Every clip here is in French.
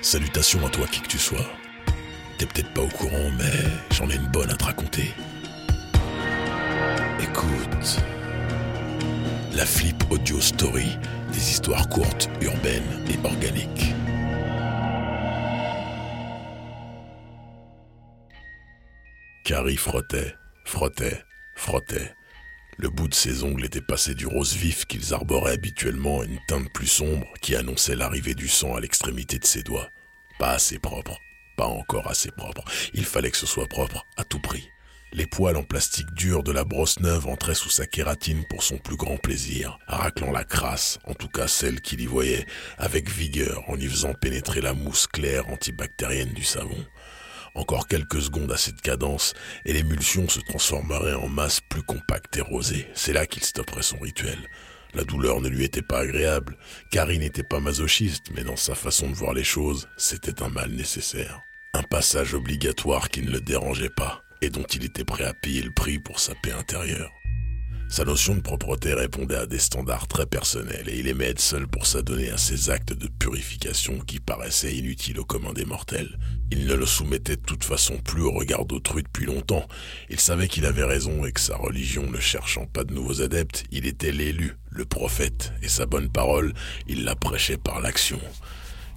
Salutations à toi qui que tu sois. T'es peut-être pas au courant, mais j'en ai une bonne à te raconter. Écoute. La Flip Audio Story, des histoires courtes, urbaines et organiques. Carrie frottait, frottait, frottait. Le bout de ses ongles était passé du rose vif qu'ils arboraient habituellement à une teinte plus sombre qui annonçait l'arrivée du sang à l'extrémité de ses doigts. Pas assez propre, pas encore assez propre. Il fallait que ce soit propre à tout prix. Les poils en plastique dur de la brosse neuve entraient sous sa kératine pour son plus grand plaisir, raclant la crasse, en tout cas celle qu'il y voyait, avec vigueur en y faisant pénétrer la mousse claire antibactérienne du savon. Encore quelques secondes à cette cadence, et l'émulsion se transformerait en masse plus compacte et rosée. C'est là qu'il stopperait son rituel. La douleur ne lui était pas agréable, car il n'était pas masochiste, mais dans sa façon de voir les choses, c'était un mal nécessaire. Un passage obligatoire qui ne le dérangeait pas et dont il était prêt à payer le prix pour sa paix intérieure. Sa notion de propreté répondait à des standards très personnels et il aimait être seul pour s'adonner à ces actes de purification qui paraissaient inutiles au commun des mortels. Il ne le soumettait de toute façon plus au regard d'autrui depuis longtemps. Il savait qu'il avait raison et que sa religion ne cherchant pas de nouveaux adeptes, il était l'élu, le prophète, et sa bonne parole, il la prêchait par l'action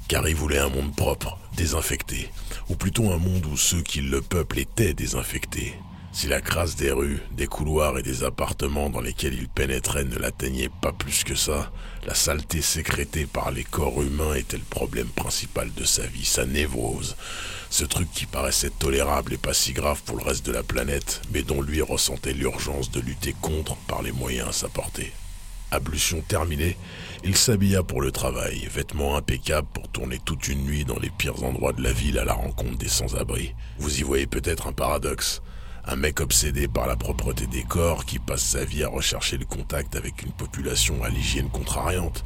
car il voulait un monde propre, désinfecté, ou plutôt un monde où ceux qui le peuplent étaient désinfectés. Si la crasse des rues, des couloirs et des appartements dans lesquels il pénétrait ne l'atteignait pas plus que ça, la saleté sécrétée par les corps humains était le problème principal de sa vie, sa névrose. Ce truc qui paraissait tolérable et pas si grave pour le reste de la planète, mais dont lui ressentait l'urgence de lutter contre par les moyens à sa portée. Ablution terminée, il s'habilla pour le travail, vêtements impeccables pour tourner toute une nuit dans les pires endroits de la ville à la rencontre des sans-abri. Vous y voyez peut-être un paradoxe. Un mec obsédé par la propreté des corps qui passe sa vie à rechercher le contact avec une population à l'hygiène contrariante.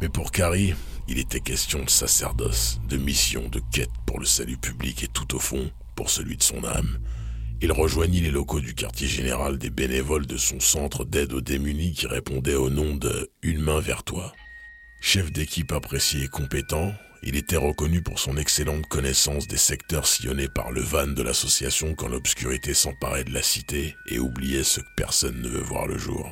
Mais pour Carrie, il était question de sacerdoce, de mission, de quête pour le salut public et tout au fond pour celui de son âme. Il rejoignit les locaux du quartier général des bénévoles de son centre d'aide aux démunis qui répondait au nom de Une main vers toi. Chef d'équipe apprécié et compétent, il était reconnu pour son excellente connaissance des secteurs sillonnés par le van de l'association quand l'obscurité s'emparait de la cité et oubliait ce que personne ne veut voir le jour.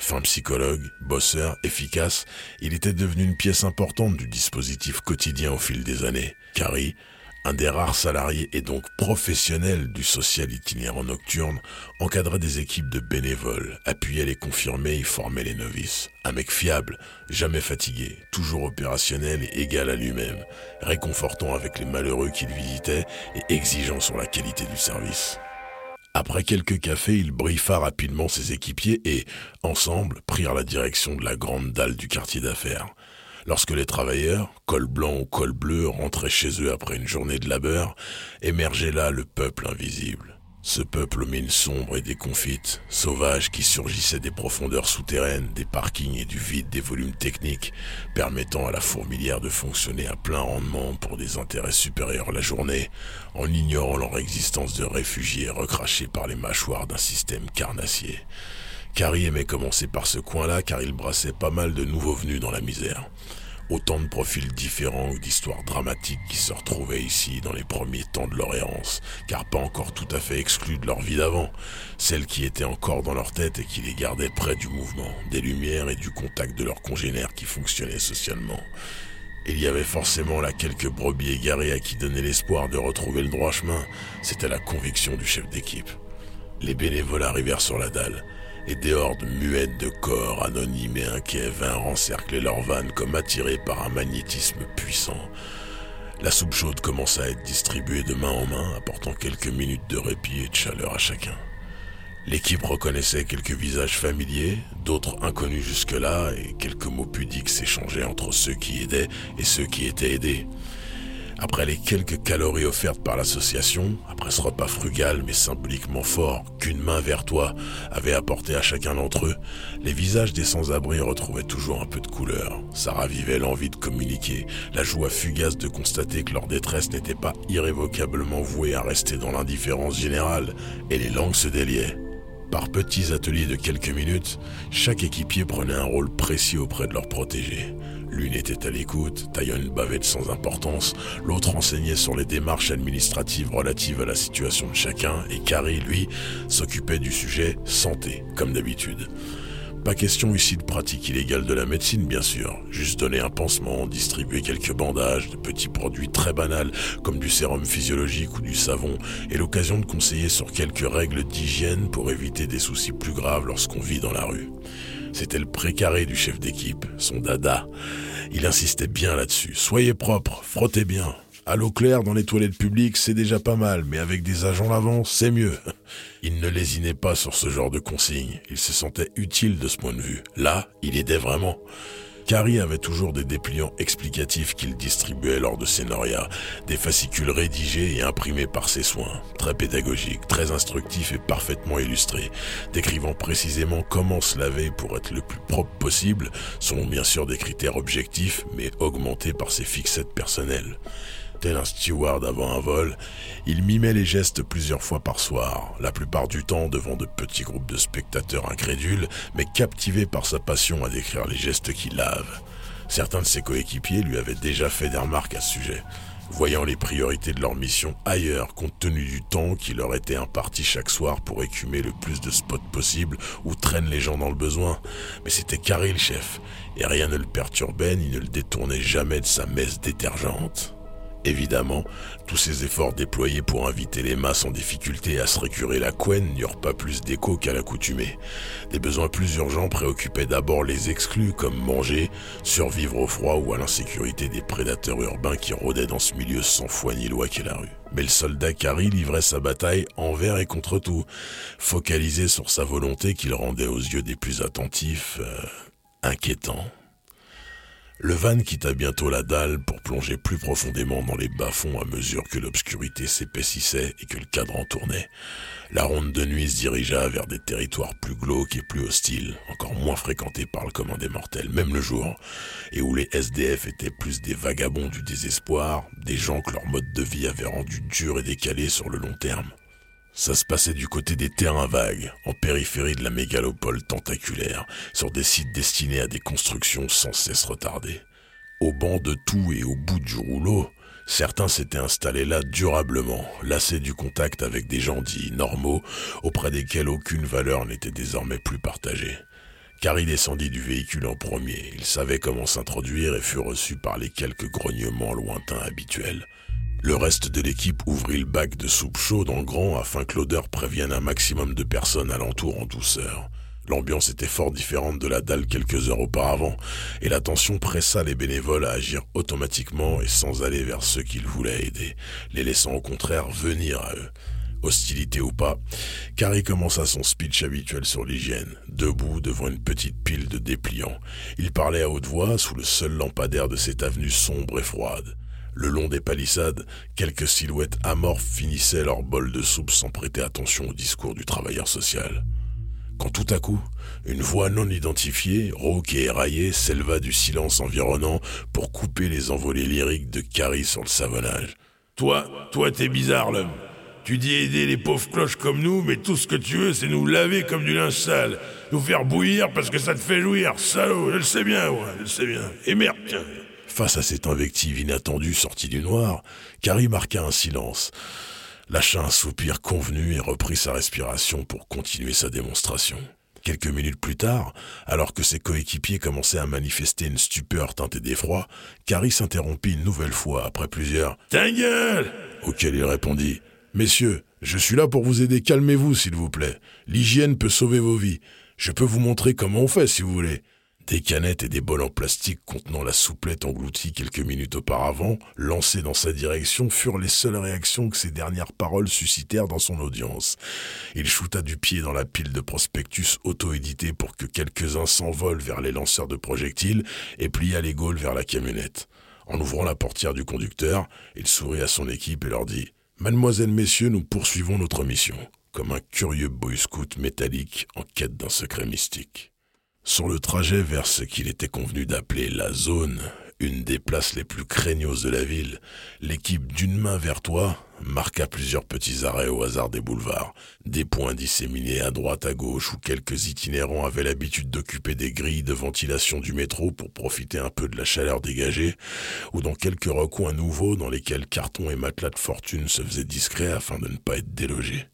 Fin psychologue, bosseur, efficace, il était devenu une pièce importante du dispositif quotidien au fil des années. Carrie, un des rares salariés et donc professionnels du social itinérant nocturne, encadrait des équipes de bénévoles, appuyait les confirmés et formait les novices. Un mec fiable, jamais fatigué, toujours opérationnel et égal à lui-même, réconfortant avec les malheureux qu'il visitait et exigeant sur la qualité du service. Après quelques cafés, il briefa rapidement ses équipiers et, ensemble, prirent la direction de la grande dalle du quartier d'affaires. Lorsque les travailleurs, col blanc ou col bleu, rentraient chez eux après une journée de labeur, émergeait là le peuple invisible. Ce peuple aux mines sombres et déconfites, sauvage qui surgissait des profondeurs souterraines, des parkings et du vide des volumes techniques, permettant à la fourmilière de fonctionner à plein rendement pour des intérêts supérieurs la journée, en ignorant leur existence de réfugiés recrachés par les mâchoires d'un système carnassier. Carrie aimait commencer par ce coin-là car il brassait pas mal de nouveaux venus dans la misère. Autant de profils différents ou d'histoires dramatiques qui se retrouvaient ici dans les premiers temps de leur errance, car pas encore tout à fait exclus de leur vie d'avant, celles qui étaient encore dans leur tête et qui les gardaient près du mouvement, des lumières et du contact de leurs congénères qui fonctionnaient socialement. Il y avait forcément là quelques brebis égarés à qui donner l'espoir de retrouver le droit chemin, c'était la conviction du chef d'équipe. Les bénévoles arrivèrent sur la dalle et des hordes muettes de corps anonymes et inquiets vinrent encercler leur vanne comme attirés par un magnétisme puissant. La soupe chaude commença à être distribuée de main en main, apportant quelques minutes de répit et de chaleur à chacun. L'équipe reconnaissait quelques visages familiers, d'autres inconnus jusque-là, et quelques mots pudiques s'échangeaient entre ceux qui aidaient et ceux qui étaient aidés. Après les quelques calories offertes par l'association, après ce repas frugal mais symboliquement fort qu'une main vers toi avait apporté à chacun d'entre eux, les visages des sans-abri retrouvaient toujours un peu de couleur. Ça ravivait l'envie de communiquer, la joie fugace de constater que leur détresse n'était pas irrévocablement vouée à rester dans l'indifférence générale, et les langues se déliaient. Par petits ateliers de quelques minutes, chaque équipier prenait un rôle précis auprès de leur protégé L'une était à l'écoute, taillant une bavette sans importance, l'autre enseignait sur les démarches administratives relatives à la situation de chacun, et Carrie, lui, s'occupait du sujet santé, comme d'habitude. Pas question ici de pratique illégale de la médecine, bien sûr. Juste donner un pansement, distribuer quelques bandages, de petits produits très banals comme du sérum physiologique ou du savon, et l'occasion de conseiller sur quelques règles d'hygiène pour éviter des soucis plus graves lorsqu'on vit dans la rue. C'était le précaré du chef d'équipe, son dada. Il insistait bien là-dessus. Soyez propre, frottez bien. À l'eau claire dans les toilettes publiques, c'est déjà pas mal, mais avec des agents lavants, c'est mieux. Il ne lésinait pas sur ce genre de consignes. Il se sentait utile de ce point de vue. Là, il aidait vraiment. Carrie avait toujours des dépliants explicatifs qu'il distribuait lors de ses norias, des fascicules rédigés et imprimés par ses soins, très pédagogiques, très instructifs et parfaitement illustrés, décrivant précisément comment se laver pour être le plus propre possible, selon bien sûr des critères objectifs, mais augmentés par ses fixettes personnelles. Tel un steward avant un vol, il mimait les gestes plusieurs fois par soir, la plupart du temps devant de petits groupes de spectateurs incrédules, mais captivés par sa passion à décrire les gestes qu'il lave. Certains de ses coéquipiers lui avaient déjà fait des remarques à ce sujet, voyant les priorités de leur mission ailleurs compte tenu du temps qui leur était imparti chaque soir pour écumer le plus de spots possible où traînent les gens dans le besoin. Mais c'était carré le chef, et rien ne le perturbait ni ne le détournait jamais de sa messe détergente. Évidemment, tous ces efforts déployés pour inviter les masses en difficulté à se récurer la couenne n'eurent pas plus d'écho qu'à l'accoutumée. Des besoins plus urgents préoccupaient d'abord les exclus comme manger, survivre au froid ou à l'insécurité des prédateurs urbains qui rôdaient dans ce milieu sans foi ni loi qu'est la rue. Mais le soldat Carrie livrait sa bataille envers et contre tout, focalisé sur sa volonté qu'il rendait aux yeux des plus attentifs euh, inquiétant. Le van quitta bientôt la dalle pour plonger plus profondément dans les bas-fonds à mesure que l'obscurité s'épaississait et que le cadran tournait. La ronde de nuit se dirigea vers des territoires plus glauques et plus hostiles, encore moins fréquentés par le commun des mortels, même le jour, et où les SDF étaient plus des vagabonds du désespoir, des gens que leur mode de vie avait rendu dur et décalé sur le long terme. Ça se passait du côté des terrains vagues, en périphérie de la mégalopole tentaculaire, sur des sites destinés à des constructions sans cesse retardées. Au banc de tout et au bout du rouleau, certains s'étaient installés là durablement, lassés du contact avec des gens dits normaux, auprès desquels aucune valeur n'était désormais plus partagée. Carrie descendit du véhicule en premier, il savait comment s'introduire et fut reçu par les quelques grognements lointains habituels. Le reste de l'équipe ouvrit le bac de soupe chaude en grand afin que l'odeur prévienne un maximum de personnes alentour en douceur. L'ambiance était fort différente de la dalle quelques heures auparavant, et l'attention pressa les bénévoles à agir automatiquement et sans aller vers ceux qu'ils voulaient aider, les laissant au contraire venir à eux. Hostilité ou pas, Carrie commença son speech habituel sur l'hygiène, debout devant une petite pile de dépliants. Il parlait à haute voix sous le seul lampadaire de cette avenue sombre et froide. Le long des palissades, quelques silhouettes amorphes finissaient leur bol de soupe sans prêter attention au discours du travailleur social. Quand tout à coup, une voix non identifiée, rauque et éraillée, s'éleva du silence environnant pour couper les envolées lyriques de Carrie sur le savonnage. Toi, toi t'es bizarre l'homme. Tu dis aider les pauvres cloches comme nous, mais tout ce que tu veux, c'est nous laver comme du linge sale, nous faire bouillir parce que ça te fait jouir, salaud, je le sais bien, ouais, je le sais bien. Et merde, Face à cette invective inattendue sortie du noir, Carrie marqua un silence, lâcha un soupir convenu et reprit sa respiration pour continuer sa démonstration. Quelques minutes plus tard, alors que ses coéquipiers commençaient à manifester une stupeur teintée d'effroi, Carrie s'interrompit une nouvelle fois après plusieurs Ta gueule auquel il répondit Messieurs, je suis là pour vous aider, calmez-vous s'il vous plaît. L'hygiène peut sauver vos vies. Je peux vous montrer comment on fait si vous voulez. Des canettes et des bols en plastique contenant la souplette engloutie quelques minutes auparavant, lancées dans sa direction, furent les seules réactions que ces dernières paroles suscitèrent dans son audience. Il shoota du pied dans la pile de prospectus auto-édités pour que quelques-uns s'envolent vers les lanceurs de projectiles et plia les gaules vers la camionnette. En ouvrant la portière du conducteur, il sourit à son équipe et leur dit Mademoiselles, messieurs, nous poursuivons notre mission, comme un curieux boy scout métallique en quête d'un secret mystique. Sur le trajet vers ce qu'il était convenu d'appeler la zone, une des places les plus craignos de la ville, l'équipe d'une main vers toi marqua plusieurs petits arrêts au hasard des boulevards, des points disséminés à droite à gauche où quelques itinérants avaient l'habitude d'occuper des grilles de ventilation du métro pour profiter un peu de la chaleur dégagée, ou dans quelques recoins nouveaux dans lesquels cartons et matelas de fortune se faisaient discrets afin de ne pas être délogés.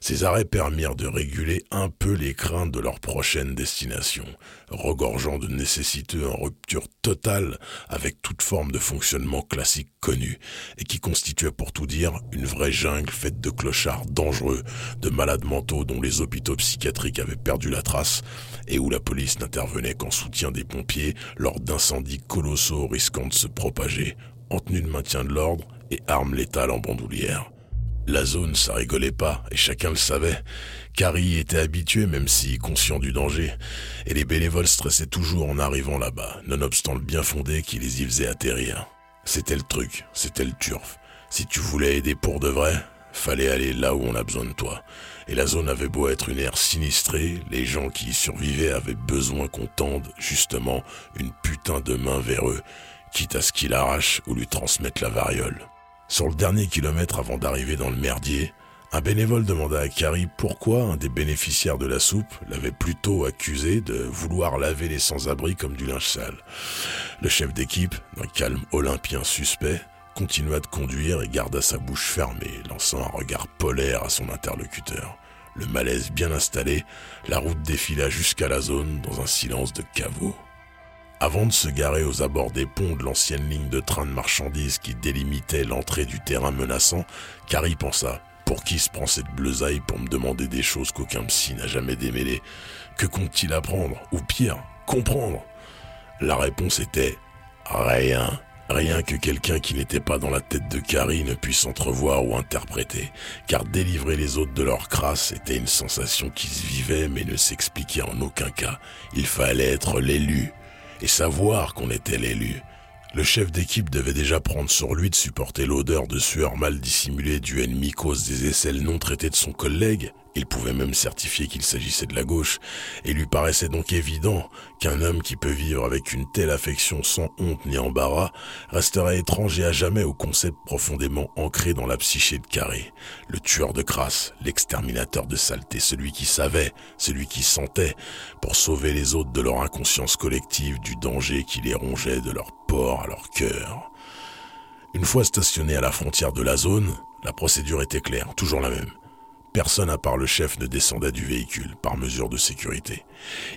Ces arrêts permirent de réguler un peu les craintes de leur prochaine destination, regorgeant de nécessiteux en rupture totale avec toute forme de fonctionnement classique connu, et qui constituait pour tout dire une vraie jungle faite de clochards dangereux, de malades mentaux dont les hôpitaux psychiatriques avaient perdu la trace, et où la police n'intervenait qu'en soutien des pompiers lors d'incendies colossaux risquant de se propager, en tenue de maintien de l'ordre et armes létales en bandoulière. La zone, ça rigolait pas, et chacun le savait. Carrie était habitué, même si conscient du danger, et les bénévoles stressaient toujours en arrivant là-bas, nonobstant le bien fondé qui les y faisait atterrir. C'était le truc, c'était le turf. Si tu voulais aider pour de vrai, fallait aller là où on a besoin de toi. Et la zone avait beau être une aire sinistrée, les gens qui y survivaient avaient besoin qu'on tende, justement, une putain de main vers eux, quitte à ce qu'il arrache ou lui transmette la variole. Sur le dernier kilomètre avant d'arriver dans le merdier, un bénévole demanda à Carrie pourquoi un des bénéficiaires de la soupe l'avait plutôt accusé de vouloir laver les sans-abri comme du linge sale. Le chef d'équipe, d'un calme olympien suspect, continua de conduire et garda sa bouche fermée, lançant un regard polaire à son interlocuteur. Le malaise bien installé, la route défila jusqu'à la zone dans un silence de caveau. Avant de se garer aux abords des ponts de l'ancienne ligne de train de marchandises qui délimitait l'entrée du terrain menaçant, Carrie pensa Pour qui se prend cette bleusaille pour me demander des choses qu'aucun psy n'a jamais démêlées? Que compte-t-il apprendre? Ou pire, comprendre? La réponse était Rien. Rien que quelqu'un qui n'était pas dans la tête de Carrie ne puisse entrevoir ou interpréter, car délivrer les autres de leur crasse était une sensation qui se vivait mais ne s'expliquait en aucun cas. Il fallait être l'élu, et savoir qu'on était l'élu. Le chef d'équipe devait déjà prendre sur lui de supporter l'odeur de sueur mal dissimulée du ennemi cause des aisselles non traitées de son collègue, il pouvait même certifier qu'il s'agissait de la gauche, et lui paraissait donc évident qu'un homme qui peut vivre avec une telle affection sans honte ni embarras resterait étranger à jamais au concept profondément ancré dans la psyché de Carré. Le tueur de crasse, l'exterminateur de saleté, celui qui savait, celui qui sentait, pour sauver les autres de leur inconscience collective du danger qui les rongeait de leur porc à leur cœur. Une fois stationné à la frontière de la zone, la procédure était claire, toujours la même. Personne à part le chef ne descendait du véhicule, par mesure de sécurité.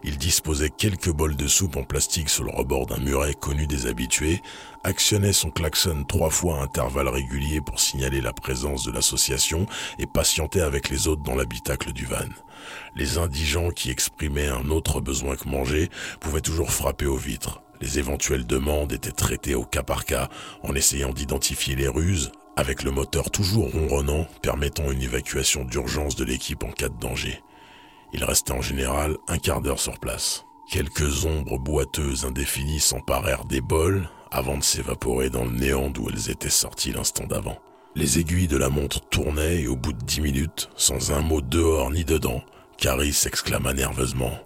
Il disposait quelques bols de soupe en plastique sur le rebord d'un muret connu des habitués, actionnait son klaxon trois fois à intervalles réguliers pour signaler la présence de l'association et patientait avec les autres dans l'habitacle du van. Les indigents qui exprimaient un autre besoin que manger pouvaient toujours frapper aux vitres. Les éventuelles demandes étaient traitées au cas par cas en essayant d'identifier les ruses, avec le moteur toujours ronronnant, permettant une évacuation d'urgence de l'équipe en cas de danger. Il restait en général un quart d'heure sur place. Quelques ombres boiteuses indéfinies s'emparèrent des bols avant de s'évaporer dans le néant d'où elles étaient sorties l'instant d'avant. Les aiguilles de la montre tournaient et au bout de dix minutes, sans un mot dehors ni dedans, Carrie s'exclama nerveusement.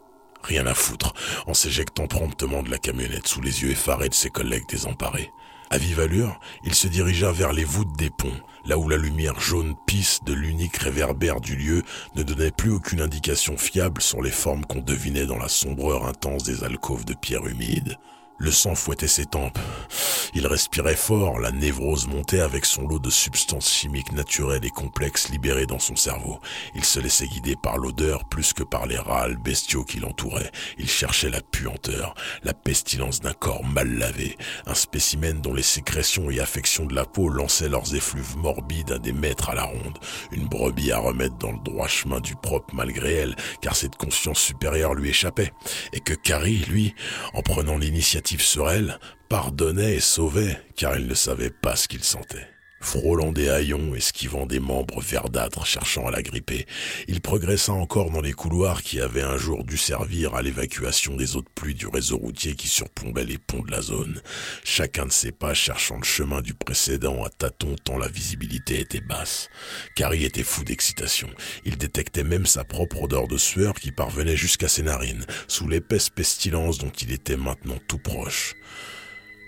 Rien à foutre, en s'éjectant promptement de la camionnette sous les yeux effarés de ses collègues désemparés. À vive allure, il se dirigea vers les voûtes des ponts, là où la lumière jaune pisse de l'unique réverbère du lieu ne donnait plus aucune indication fiable sur les formes qu'on devinait dans la sombreur intense des alcôves de pierre humide. Le sang fouettait ses tempes. Il respirait fort, la névrose montait avec son lot de substances chimiques naturelles et complexes libérées dans son cerveau. Il se laissait guider par l'odeur plus que par les râles bestiaux qui l'entouraient. Il cherchait la puanteur, la pestilence d'un corps mal lavé, un spécimen dont les sécrétions et affections de la peau lançaient leurs effluves morbides à des mètres à la ronde. Une brebis à remettre dans le droit chemin du propre malgré elle, car cette conscience supérieure lui échappait. Et que Carrie, lui, en prenant l'initiative sur elle, pardonnait et sauvait, car il ne savait pas ce qu'il sentait. Frôlant des haillons, esquivant des membres verdâtres cherchant à la gripper, il progressa encore dans les couloirs qui avaient un jour dû servir à l'évacuation des eaux de pluie du réseau routier qui surplombait les ponts de la zone. Chacun de ses pas cherchant le chemin du précédent à tâtons tant la visibilité était basse. Carrie était fou d'excitation. Il détectait même sa propre odeur de sueur qui parvenait jusqu'à ses narines, sous l'épaisse pestilence dont il était maintenant tout proche.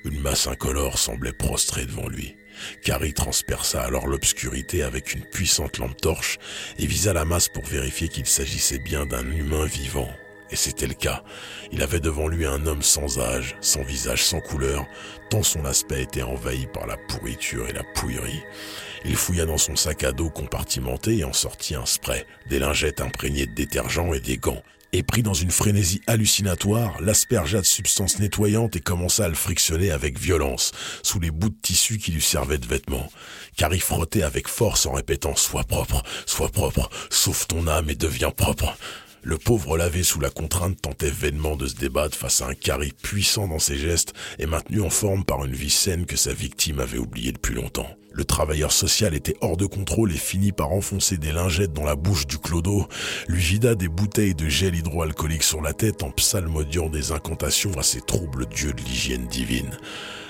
Une masse incolore semblait prostrée devant lui. Carrie transperça alors l'obscurité avec une puissante lampe torche et visa la masse pour vérifier qu'il s'agissait bien d'un humain vivant. Et c'était le cas. Il avait devant lui un homme sans âge, sans visage, sans couleur, tant son aspect était envahi par la pourriture et la pouillerie. Il fouilla dans son sac à dos compartimenté et en sortit un spray, des lingettes imprégnées de détergent et des gants et pris dans une frénésie hallucinatoire, l'aspergea de substance nettoyante et commença à le frictionner avec violence, sous les bouts de tissu qui lui servaient de vêtements. Car il frottait avec force en répétant Sois propre, sois propre, sauve ton âme et deviens propre. Le pauvre lavé sous la contrainte tentait vainement de se débattre face à un carré puissant dans ses gestes et maintenu en forme par une vie saine que sa victime avait oubliée depuis longtemps. Le travailleur social était hors de contrôle et finit par enfoncer des lingettes dans la bouche du clodo, lui vida des bouteilles de gel hydroalcoolique sur la tête en psalmodiant des incantations à ces troubles dieux de l'hygiène divine.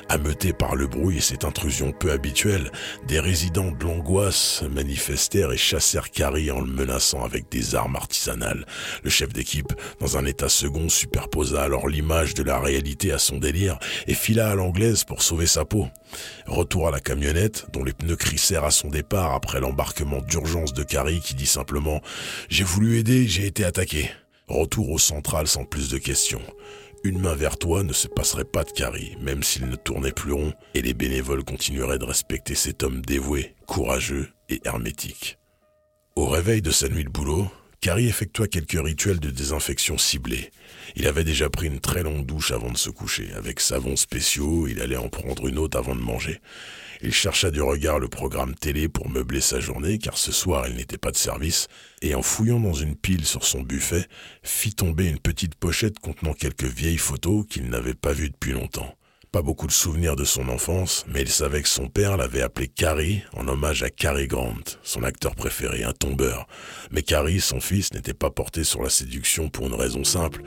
Ameutés par le bruit et cette intrusion peu habituelle, des résidents de l'angoisse manifestèrent et chassèrent Carrie en le menaçant avec des armes artisanales. Le chef d'équipe, dans un état second, superposa alors l'image de la réalité à son délire et fila à l'anglaise pour sauver sa peau. Retour à la camionnette, dont les pneus crissèrent à son départ après l'embarquement d'urgence de Carrie qui dit simplement ⁇ J'ai voulu aider, j'ai été attaqué ⁇ Retour au central sans plus de questions. Une main vers toi ne se passerait pas de Carrie, même s'il ne tournait plus rond, et les bénévoles continueraient de respecter cet homme dévoué, courageux et hermétique. Au réveil de sa nuit de boulot, Carrie effectua quelques rituels de désinfection ciblés. Il avait déjà pris une très longue douche avant de se coucher. Avec savons spéciaux, il allait en prendre une autre avant de manger. Il chercha du regard le programme télé pour meubler sa journée, car ce soir il n'était pas de service, et en fouillant dans une pile sur son buffet, fit tomber une petite pochette contenant quelques vieilles photos qu'il n'avait pas vues depuis longtemps. Pas beaucoup de souvenirs de son enfance, mais il savait que son père l'avait appelé Carrie en hommage à Cary Grant, son acteur préféré, un tombeur. Mais Carrie, son fils, n'était pas porté sur la séduction pour une raison simple.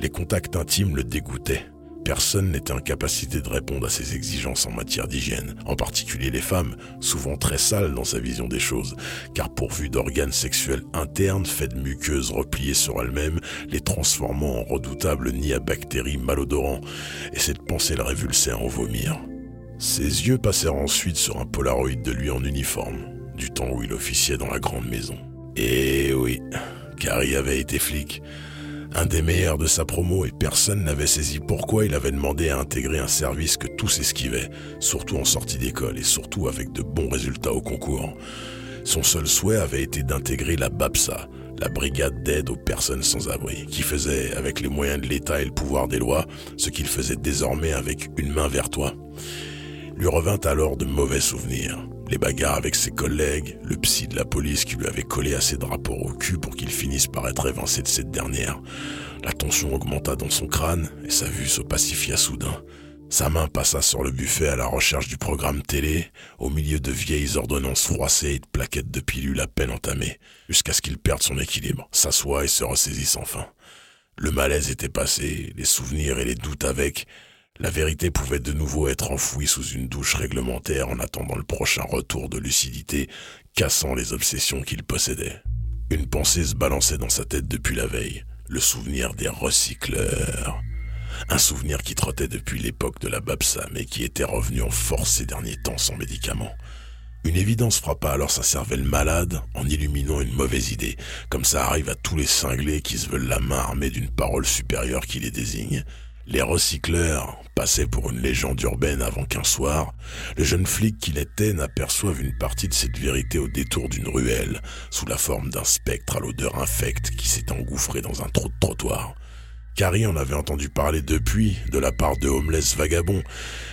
Les contacts intimes le dégoûtaient. Personne n'était en capacité de répondre à ses exigences en matière d'hygiène, en particulier les femmes, souvent très sales dans sa vision des choses, car pourvues d'organes sexuels internes faits de muqueuses repliées sur elles-mêmes, les transformant en redoutables nids à bactéries malodorants, et cette pensée le révulsait en vomir. Ses yeux passèrent ensuite sur un polaroid de lui en uniforme, du temps où il officiait dans la grande maison. Et oui, Carrie avait été flic, un des meilleurs de sa promo et personne n'avait saisi pourquoi il avait demandé à intégrer un service que tous esquivaient, surtout en sortie d'école et surtout avec de bons résultats au concours. Son seul souhait avait été d'intégrer la BAPSA, la brigade d'aide aux personnes sans abri, qui faisait, avec les moyens de l'État et le pouvoir des lois, ce qu'il faisait désormais avec une main vers toi. Lui revint alors de mauvais souvenirs les bagarres avec ses collègues, le psy de la police qui lui avait collé assez de rapports au cul pour qu'il finisse par être évincé de cette dernière. La tension augmenta dans son crâne et sa vue se pacifia soudain. Sa main passa sur le buffet à la recherche du programme télé, au milieu de vieilles ordonnances froissées et de plaquettes de pilules à peine entamées, jusqu'à ce qu'il perde son équilibre, s'assoie et se ressaisisse enfin. Le malaise était passé, les souvenirs et les doutes avec, la vérité pouvait de nouveau être enfouie sous une douche réglementaire en attendant le prochain retour de lucidité, cassant les obsessions qu'il possédait. Une pensée se balançait dans sa tête depuis la veille, le souvenir des recycleurs. Un souvenir qui trottait depuis l'époque de la Babsa, mais qui était revenu en force ces derniers temps sans médicaments. Une évidence frappa alors sa cervelle malade en illuminant une mauvaise idée, comme ça arrive à tous les cinglés qui se veulent la main armée d'une parole supérieure qui les désigne. Les recycleurs passaient pour une légende urbaine avant qu'un soir, le jeune flic qu'il était n'aperçoive une partie de cette vérité au détour d'une ruelle, sous la forme d'un spectre à l'odeur infecte qui s'est engouffré dans un trou de trottoir. Carrie en avait entendu parler depuis de la part de homeless vagabonds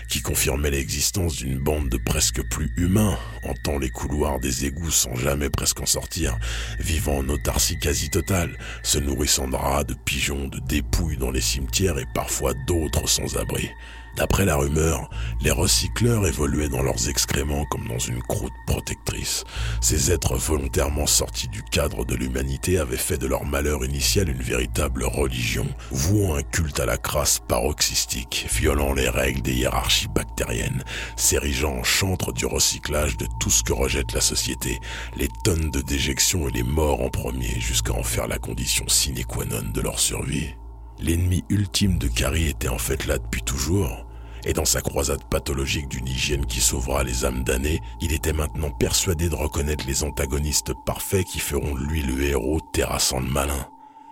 qui confirmaient l'existence d'une bande de presque plus humains, hantant les couloirs des égouts sans jamais presque en sortir, vivant en autarcie quasi totale, se nourrissant de rats, de pigeons, de dépouilles dans les cimetières et parfois d'autres sans abri. D'après la rumeur, les recycleurs évoluaient dans leurs excréments comme dans une croûte protectrice. Ces êtres volontairement sortis du cadre de l'humanité avaient fait de leur malheur initial une véritable religion, vouant un culte à la crasse paroxystique, violant les règles des hiérarchies bactériennes, s'érigeant en chantre du recyclage de tout ce que rejette la société, les tonnes de déjection et les morts en premier, jusqu'à en faire la condition sine qua non de leur survie. L'ennemi ultime de Carrie était en fait là depuis toujours. Et dans sa croisade pathologique d'une hygiène qui sauvera les âmes damnées, il était maintenant persuadé de reconnaître les antagonistes parfaits qui feront de lui le héros terrassant le malin.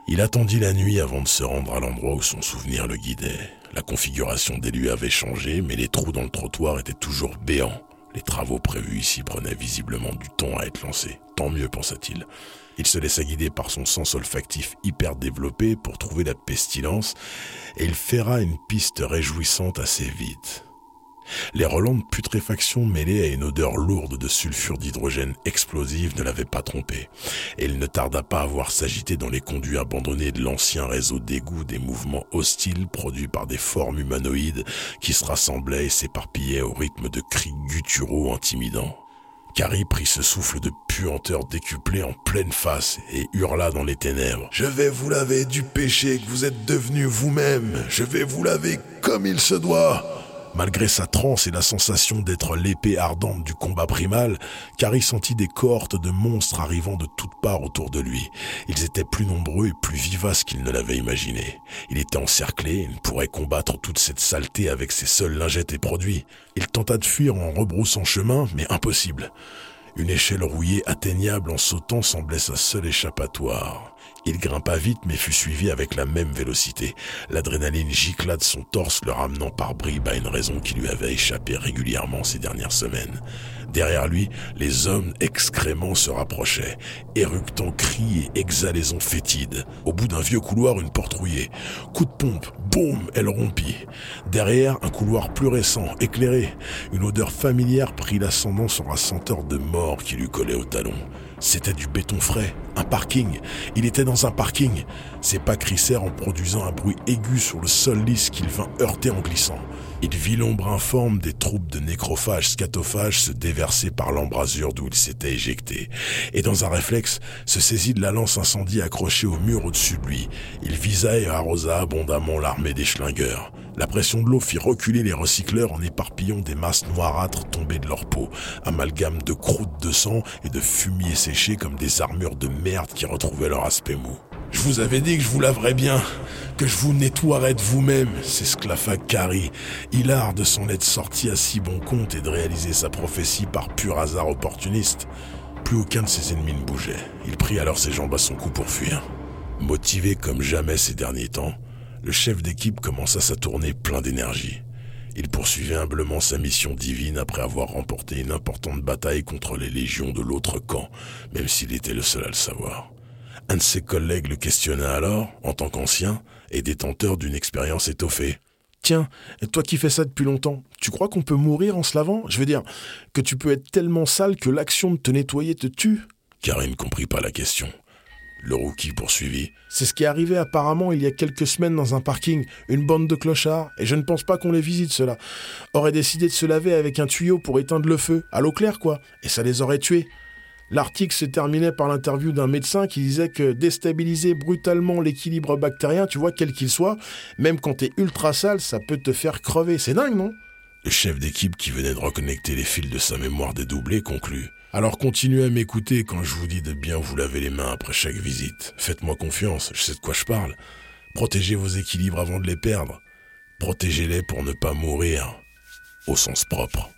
Il attendit la nuit avant de se rendre à l'endroit où son souvenir le guidait. La configuration des lieux avait changé, mais les trous dans le trottoir étaient toujours béants. Les travaux prévus ici prenaient visiblement du temps à être lancés. Tant mieux, pensa-t-il. Il se laissa guider par son sens olfactif hyper développé pour trouver la pestilence, et il ferra une piste réjouissante assez vite. Les relents de putréfaction mêlés à une odeur lourde de sulfure d'hydrogène explosif ne l'avaient pas trompé, et il ne tarda pas à voir s'agiter dans les conduits abandonnés de l'ancien réseau d'égout des mouvements hostiles produits par des formes humanoïdes qui se rassemblaient et s'éparpillaient au rythme de cris gutturaux intimidants. Carrie prit ce souffle de puanteur décuplé en pleine face et hurla dans les ténèbres. Je vais vous laver du péché que vous êtes devenu vous-même. Je vais vous laver comme il se doit. Malgré sa transe et la sensation d'être l'épée ardente du combat primal, Carrie sentit des cohortes de monstres arrivant de toutes parts autour de lui. Ils étaient plus nombreux et plus vivaces qu'il ne l'avait imaginé. Il était encerclé, il ne pourrait combattre toute cette saleté avec ses seules lingettes et produits. Il tenta de fuir en rebroussant chemin, mais impossible. Une échelle rouillée atteignable en sautant semblait sa seule échappatoire. Il grimpa vite mais fut suivi avec la même vélocité. L'adrénaline gicla de son torse le ramenant par bribes à une raison qui lui avait échappé régulièrement ces dernières semaines. Derrière lui, les hommes excréments se rapprochaient, éructant cris et exhalaisons fétides. Au bout d'un vieux couloir, une porte rouillée. Coup de pompe, boum, elle rompit. Derrière, un couloir plus récent, éclairé. Une odeur familière prit l'ascendant sur la senteur de mort qui lui collait au talon. C'était du béton frais, un parking. Il était dans un parking. Ses pas crissèrent en produisant un bruit aigu sur le sol lisse qu'il vint heurter en glissant. Il vit l'ombre informe des troupes de nécrophages scatophages se déverser par l'embrasure d'où il s'était éjecté. Et dans un réflexe, se saisit de la lance incendie accrochée au mur au-dessus de lui. Il visa et arrosa abondamment l'armée des schlingueurs. La pression de l'eau fit reculer les recycleurs en éparpillant des masses noirâtres tombées de leur peau, amalgame de croûtes de sang et de fumier séché comme des armures de merde qui retrouvaient leur aspect mou. Je vous avais dit que je vous laverais bien, que je vous nettoierais de vous-même, s'esclaffa Carrie, hilar de son être sorti à si bon compte et de réaliser sa prophétie par pur hasard opportuniste. Plus aucun de ses ennemis ne bougeait. Il prit alors ses jambes à son cou pour fuir. Motivé comme jamais ces derniers temps, le chef d'équipe commença sa tournée plein d'énergie. Il poursuivait humblement sa mission divine après avoir remporté une importante bataille contre les légions de l'autre camp, même s'il était le seul à le savoir. Un de ses collègues le questionna alors, en tant qu'ancien et détenteur d'une expérience étoffée. Tiens, toi qui fais ça depuis longtemps, tu crois qu'on peut mourir en se lavant? Je veux dire, que tu peux être tellement sale que l'action de te nettoyer te tue? Karine ne comprit pas la question. Le rookie poursuivit. C'est ce qui est arrivé apparemment il y a quelques semaines dans un parking. Une bande de clochards, et je ne pense pas qu'on les visite cela, auraient décidé de se laver avec un tuyau pour éteindre le feu, à l'eau claire quoi, et ça les aurait tués. L'article se terminait par l'interview d'un médecin qui disait que déstabiliser brutalement l'équilibre bactérien, tu vois, quel qu'il soit, même quand t'es ultra sale, ça peut te faire crever. C'est dingue, non? Le chef d'équipe qui venait de reconnecter les fils de sa mémoire dédoublée conclut. Alors continuez à m'écouter quand je vous dis de bien vous laver les mains après chaque visite. Faites-moi confiance, je sais de quoi je parle. Protégez vos équilibres avant de les perdre. Protégez-les pour ne pas mourir. Au sens propre.